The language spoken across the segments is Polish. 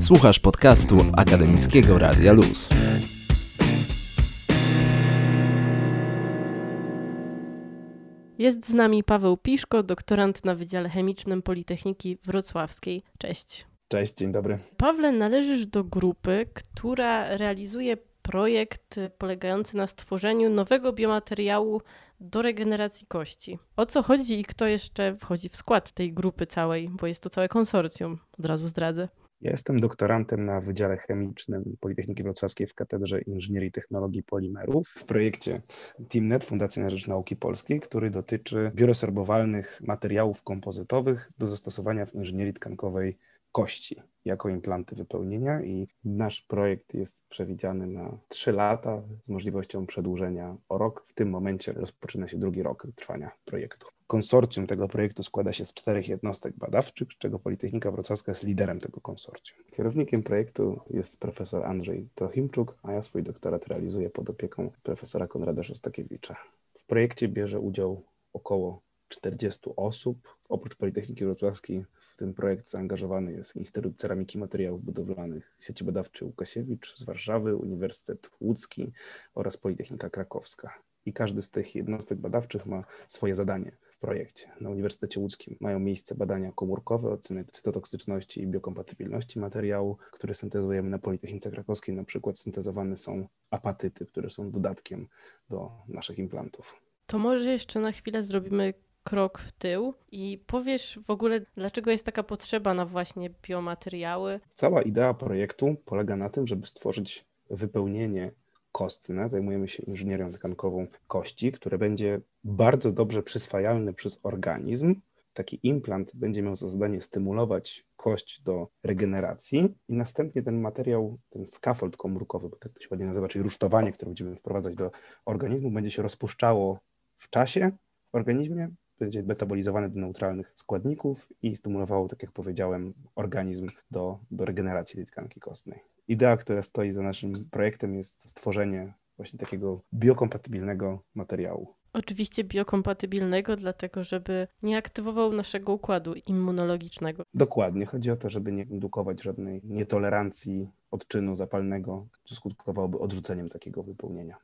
Słuchasz podcastu Akademickiego Radia Luz. Jest z nami Paweł Piszko, doktorant na Wydziale Chemicznym Politechniki Wrocławskiej. Cześć. Cześć, dzień dobry. Pawle, należysz do grupy, która realizuje projekt polegający na stworzeniu nowego biomateriału do regeneracji kości. O co chodzi i kto jeszcze wchodzi w skład tej grupy całej, bo jest to całe konsorcjum, od razu zdradzę. Ja jestem doktorantem na Wydziale Chemicznym Politechniki Wrocławskiej w Katedrze Inżynierii i Technologii Polimerów. W projekcie TeamNet Fundacji na Rzecz Nauki Polskiej, który dotyczy bioresorbowalnych materiałów kompozytowych do zastosowania w inżynierii tkankowej kości jako implanty wypełnienia i nasz projekt jest przewidziany na 3 lata z możliwością przedłużenia o rok. W tym momencie rozpoczyna się drugi rok trwania projektu. Konsorcjum tego projektu składa się z czterech jednostek badawczych, z czego Politechnika Wrocławska jest liderem tego konsorcjum. Kierownikiem projektu jest profesor Andrzej Trochimczuk, a ja swój doktorat realizuję pod opieką profesora Konrada Szostakiewicza. W projekcie bierze udział około 40 osób. Oprócz Politechniki Wrocławskiej w ten projekt zaangażowany jest Instytut Ceramiki i Materiałów Budowlanych Sieci Badawczej Łukasiewicz z Warszawy, Uniwersytet Łódzki oraz Politechnika Krakowska. I każdy z tych jednostek badawczych ma swoje zadanie w projekcie. Na Uniwersytecie Łódzkim mają miejsce badania komórkowe, oceny cytotoksyczności i biokompatybilności materiału, które syntezujemy na Politechnice Krakowskiej. Na przykład syntezowane są apatyty, które są dodatkiem do naszych implantów. To może jeszcze na chwilę zrobimy krok w tył i powiesz w ogóle, dlaczego jest taka potrzeba na właśnie biomateriały? Cała idea projektu polega na tym, żeby stworzyć wypełnienie kostne. Zajmujemy się inżynierią tkankową kości, które będzie bardzo dobrze przyswajalne przez organizm. Taki implant będzie miał za zadanie stymulować kość do regeneracji i następnie ten materiał, ten scaffold komórkowy, bo tak to się ładnie nazywa, czyli rusztowanie, które będziemy wprowadzać do organizmu, będzie się rozpuszczało w czasie w organizmie, będzie metabolizowane do neutralnych składników i stymulowało, tak jak powiedziałem, organizm do, do regeneracji tej tkanki kostnej. Idea, która stoi za naszym projektem, jest stworzenie właśnie takiego biokompatybilnego materiału. Oczywiście biokompatybilnego, dlatego żeby nie aktywował naszego układu immunologicznego. Dokładnie. Chodzi o to, żeby nie indukować żadnej nietolerancji odczynu zapalnego, co skutkowałoby odrzuceniem takiego wypełnienia.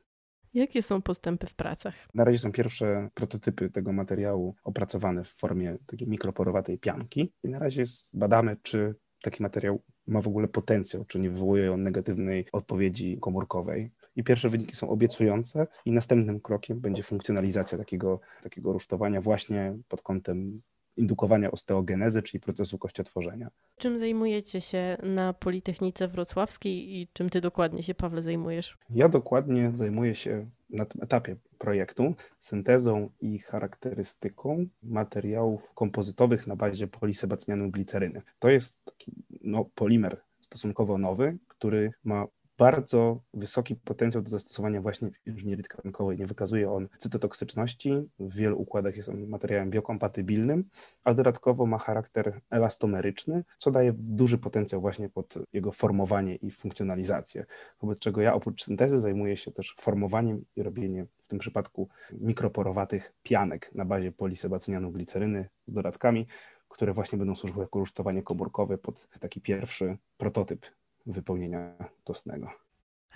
Jakie są postępy w pracach? Na razie są pierwsze prototypy tego materiału opracowane w formie takiej mikroporowatej pianki i na razie badamy, czy taki materiał ma w ogóle potencjał, czy nie wywołuje on negatywnej odpowiedzi komórkowej. I pierwsze wyniki są obiecujące i następnym krokiem będzie funkcjonalizacja takiego, takiego rusztowania właśnie pod kątem indukowania osteogenezy, czyli procesu kościotworzenia. Czym zajmujecie się na Politechnice Wrocławskiej i czym ty dokładnie się, Pawle, zajmujesz? Ja dokładnie zajmuję się na tym etapie projektu syntezą i charakterystyką materiałów kompozytowych na bazie polisebacnianu gliceryny. To jest taki no, polimer stosunkowo nowy, który ma bardzo wysoki potencjał do zastosowania właśnie w inżynierii tkankowej. Nie wykazuje on cytotoksyczności, w wielu układach jest on materiałem biokompatybilnym, a dodatkowo ma charakter elastomeryczny, co daje duży potencjał właśnie pod jego formowanie i funkcjonalizację. Wobec czego ja oprócz syntezy zajmuję się też formowaniem i robieniem w tym przypadku mikroporowatych pianek na bazie polisebacynianu gliceryny z dodatkami, które właśnie będą służyły jako rusztowanie komórkowe pod taki pierwszy prototyp wypełnienia kostnego.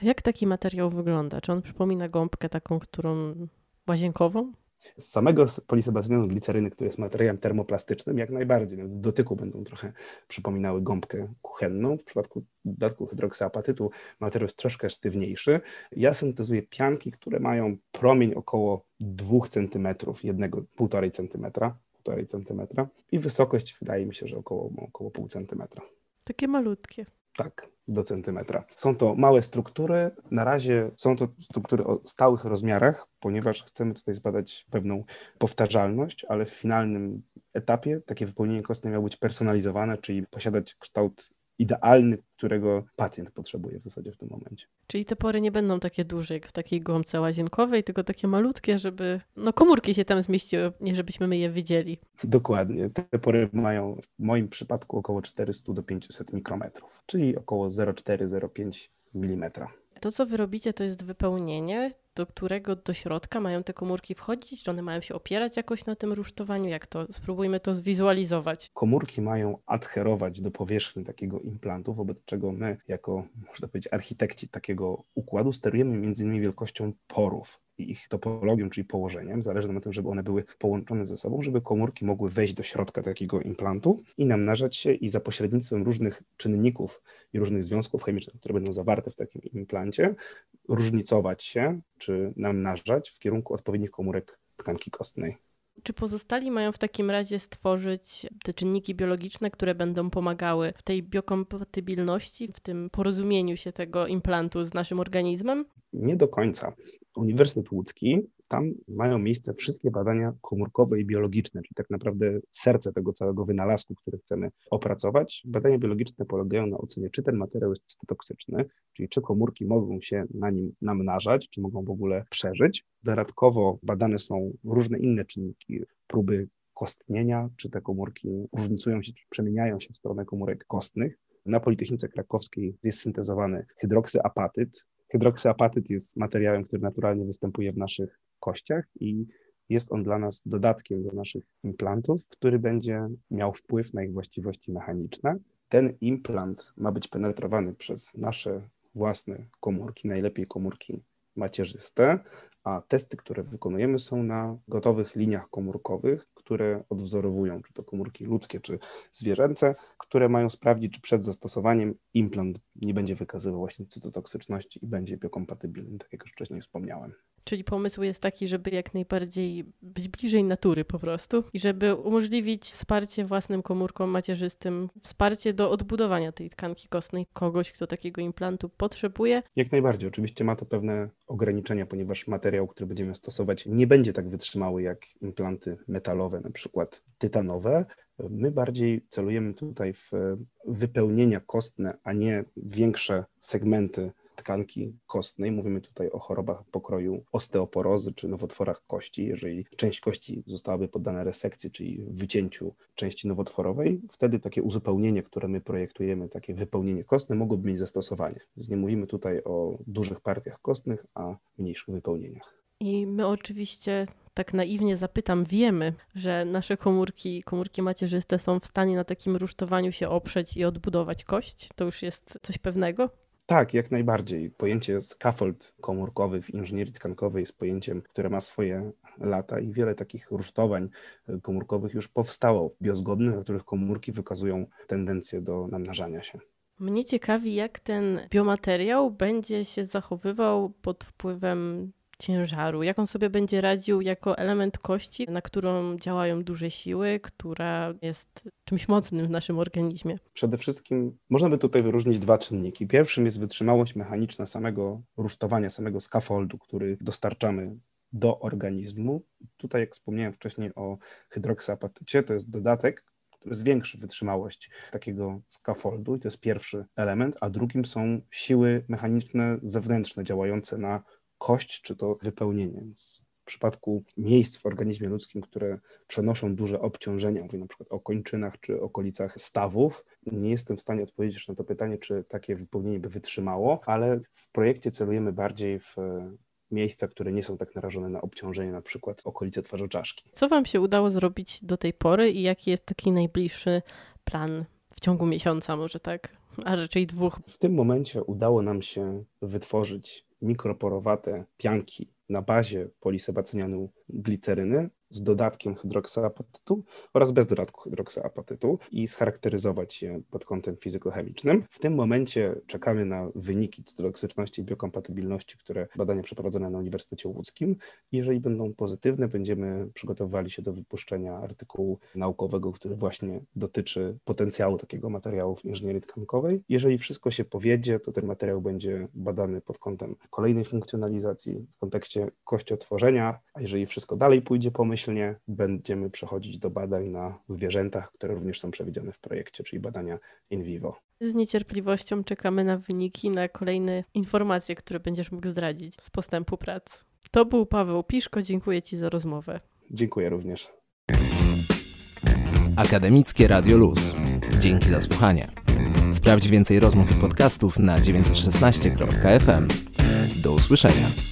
A jak taki materiał wygląda? Czy on przypomina gąbkę taką, którą łazienkową? Z samego polisebazynu gliceryny, który jest materiałem termoplastycznym, jak najbardziej. W dotyku będą trochę przypominały gąbkę kuchenną. W przypadku dodatku hydroksyapatytu materiał jest troszkę sztywniejszy. Ja syntezuję pianki, które mają promień około 2 cm, jednego 1,5 cm, 1,5 cm i wysokość wydaje mi się, że około, około pół centymetra. Takie malutkie. Tak, do centymetra. Są to małe struktury. Na razie są to struktury o stałych rozmiarach, ponieważ chcemy tutaj zbadać pewną powtarzalność, ale w finalnym etapie takie wypełnienie kostne miało być personalizowane, czyli posiadać kształt idealny, którego pacjent potrzebuje w zasadzie w tym momencie. Czyli te pory nie będą takie duże jak w takiej gąbce łazienkowej, tylko takie malutkie, żeby no komórki się tam zmieściły, nie żebyśmy my je widzieli. Dokładnie. Te pory mają w moim przypadku około 400 do 500 mikrometrów, czyli około 0,4-0,5 mm. To, co wy robicie, to jest wypełnienie, do którego do środka mają te komórki wchodzić? Czy one mają się opierać jakoś na tym rusztowaniu? Jak to? Spróbujmy to zwizualizować. Komórki mają adherować do powierzchni takiego implantu, wobec czego my, jako, można powiedzieć, architekci takiego układu, sterujemy między innymi wielkością porów ich topologią, czyli położeniem. Zależy nam na tym, żeby one były połączone ze sobą, żeby komórki mogły wejść do środka takiego implantu i namnażać się i za pośrednictwem różnych czynników i różnych związków chemicznych, które będą zawarte w takim implancie, różnicować się czy namnażać w kierunku odpowiednich komórek tkanki kostnej. Czy pozostali mają w takim razie stworzyć te czynniki biologiczne, które będą pomagały w tej biokompatybilności, w tym porozumieniu się tego implantu z naszym organizmem? Nie do końca. Uniwersytet Łódzki, tam mają miejsce wszystkie badania komórkowe i biologiczne, czyli tak naprawdę serce tego całego wynalazku, który chcemy opracować. Badania biologiczne polegają na ocenie, czy ten materiał jest cytotoksyczny, czyli czy komórki mogą się na nim namnażać, czy mogą w ogóle przeżyć. Dodatkowo badane są różne inne czynniki, próby kostnienia, czy te komórki różnicują się, czy przemieniają się w stronę komórek kostnych. Na Politechnice Krakowskiej jest syntezowany hydroksyapatyt, Hydroksyapatyt jest materiałem, który naturalnie występuje w naszych kościach i jest on dla nas dodatkiem do naszych implantów, który będzie miał wpływ na ich właściwości mechaniczne. Ten implant ma być penetrowany przez nasze własne komórki, najlepiej komórki macierzyste, a testy, które wykonujemy, są na gotowych liniach komórkowych, które odwzorowują, czy to komórki ludzkie, czy zwierzęce, które mają sprawdzić, czy przed zastosowaniem implant nie będzie wykazywał właśnie cytotoksyczności i będzie biokompatybilny, tak jak już wcześniej wspomniałem. Czyli pomysł jest taki, żeby jak najbardziej być bliżej natury po prostu i żeby umożliwić wsparcie własnym komórkom macierzystym, wsparcie do odbudowania tej tkanki kostnej kogoś, kto takiego implantu potrzebuje. Jak najbardziej. Oczywiście ma to pewne ograniczenia, ponieważ materiał, który będziemy stosować, nie będzie tak wytrzymały jak implanty metalowe, na przykład tytanowe. My bardziej celujemy tutaj w wypełnienia kostne, a nie większe segmenty tkanki kostnej. Mówimy tutaj o chorobach pokroju osteoporozy czy nowotworach kości. Jeżeli część kości zostałaby poddana resekcji, czyli wycięciu części nowotworowej, wtedy takie uzupełnienie, które my projektujemy, takie wypełnienie kostne mogłoby mieć zastosowanie. Więc nie mówimy tutaj o dużych partiach kostnych, a mniejszych wypełnieniach. I my oczywiście tak naiwnie zapytam, wiemy, że nasze komórki, komórki macierzyste są w stanie na takim rusztowaniu się oprzeć i odbudować kość? To już jest coś pewnego? Tak, jak najbardziej. Pojęcie scaffold komórkowy w inżynierii tkankowej jest pojęciem, które ma swoje lata i wiele takich rusztowań komórkowych już powstało w biozgodnych, na których komórki wykazują tendencję do namnażania się. Mnie ciekawi, jak ten biomateriał będzie się zachowywał pod wpływem ciężaru, jak on sobie będzie radził jako element kości, na którą działają duże siły, która jest czymś mocnym w naszym organizmie. Przede wszystkim można by tutaj wyróżnić dwa czynniki. Pierwszym jest wytrzymałość mechaniczna samego rusztowania, samego scaffoldu, który dostarczamy do organizmu. Tutaj, jak wspomniałem wcześniej o hydroksyapatycie, to jest dodatek, który zwiększy wytrzymałość takiego scaffoldu i to jest pierwszy element, a drugim są siły mechaniczne zewnętrzne działające na kość, czy to wypełnienie. Więc w przypadku miejsc w organizmie ludzkim, które przenoszą duże obciążenia, mówię na przykład o kończynach czy okolicach stawów, nie jestem w stanie odpowiedzieć na to pytanie, czy takie wypełnienie by wytrzymało, ale w projekcie celujemy bardziej w miejsca, które nie są tak narażone na obciążenie, na przykład okolice twarzoczaszki. Co Wam się udało zrobić do tej pory i jaki jest taki najbliższy plan w ciągu miesiąca, może tak, a raczej dwóch? W tym momencie udało nam się wytworzyć mikroporowate pianki na bazie polisebacynianu gliceryny z dodatkiem hydroksyapatytu oraz bez dodatku hydroksyapatytu i scharakteryzować je pod kątem fizykochemicznym. W tym momencie czekamy na wyniki cytotoksyczności i biokompatybilności, które badania przeprowadzone na Uniwersytecie Łódzkim. Jeżeli będą pozytywne, będziemy przygotowywali się do wypuszczenia artykułu naukowego, który właśnie dotyczy potencjału takiego materiału w inżynierii tkankowej. Jeżeli wszystko się powiedzie, to ten materiał będzie badany pod kątem kolejnej funkcjonalizacji w kontekście kościotworzenia, a jeżeli wszystko dalej pójdzie pomyślnie, będziemy przechodzić do badań na zwierzętach, które również są przewidziane w projekcie, czyli badania in vivo. Z niecierpliwością czekamy na wyniki, na kolejne informacje, które będziesz mógł zdradzić z postępu prac. To był Paweł Piszko, dziękuję Ci za rozmowę. Dziękuję również. Akademickie Radio Luz. Dzięki za słuchanie. Sprawdź więcej rozmów i podcastów na 916.fm. Do usłyszenia.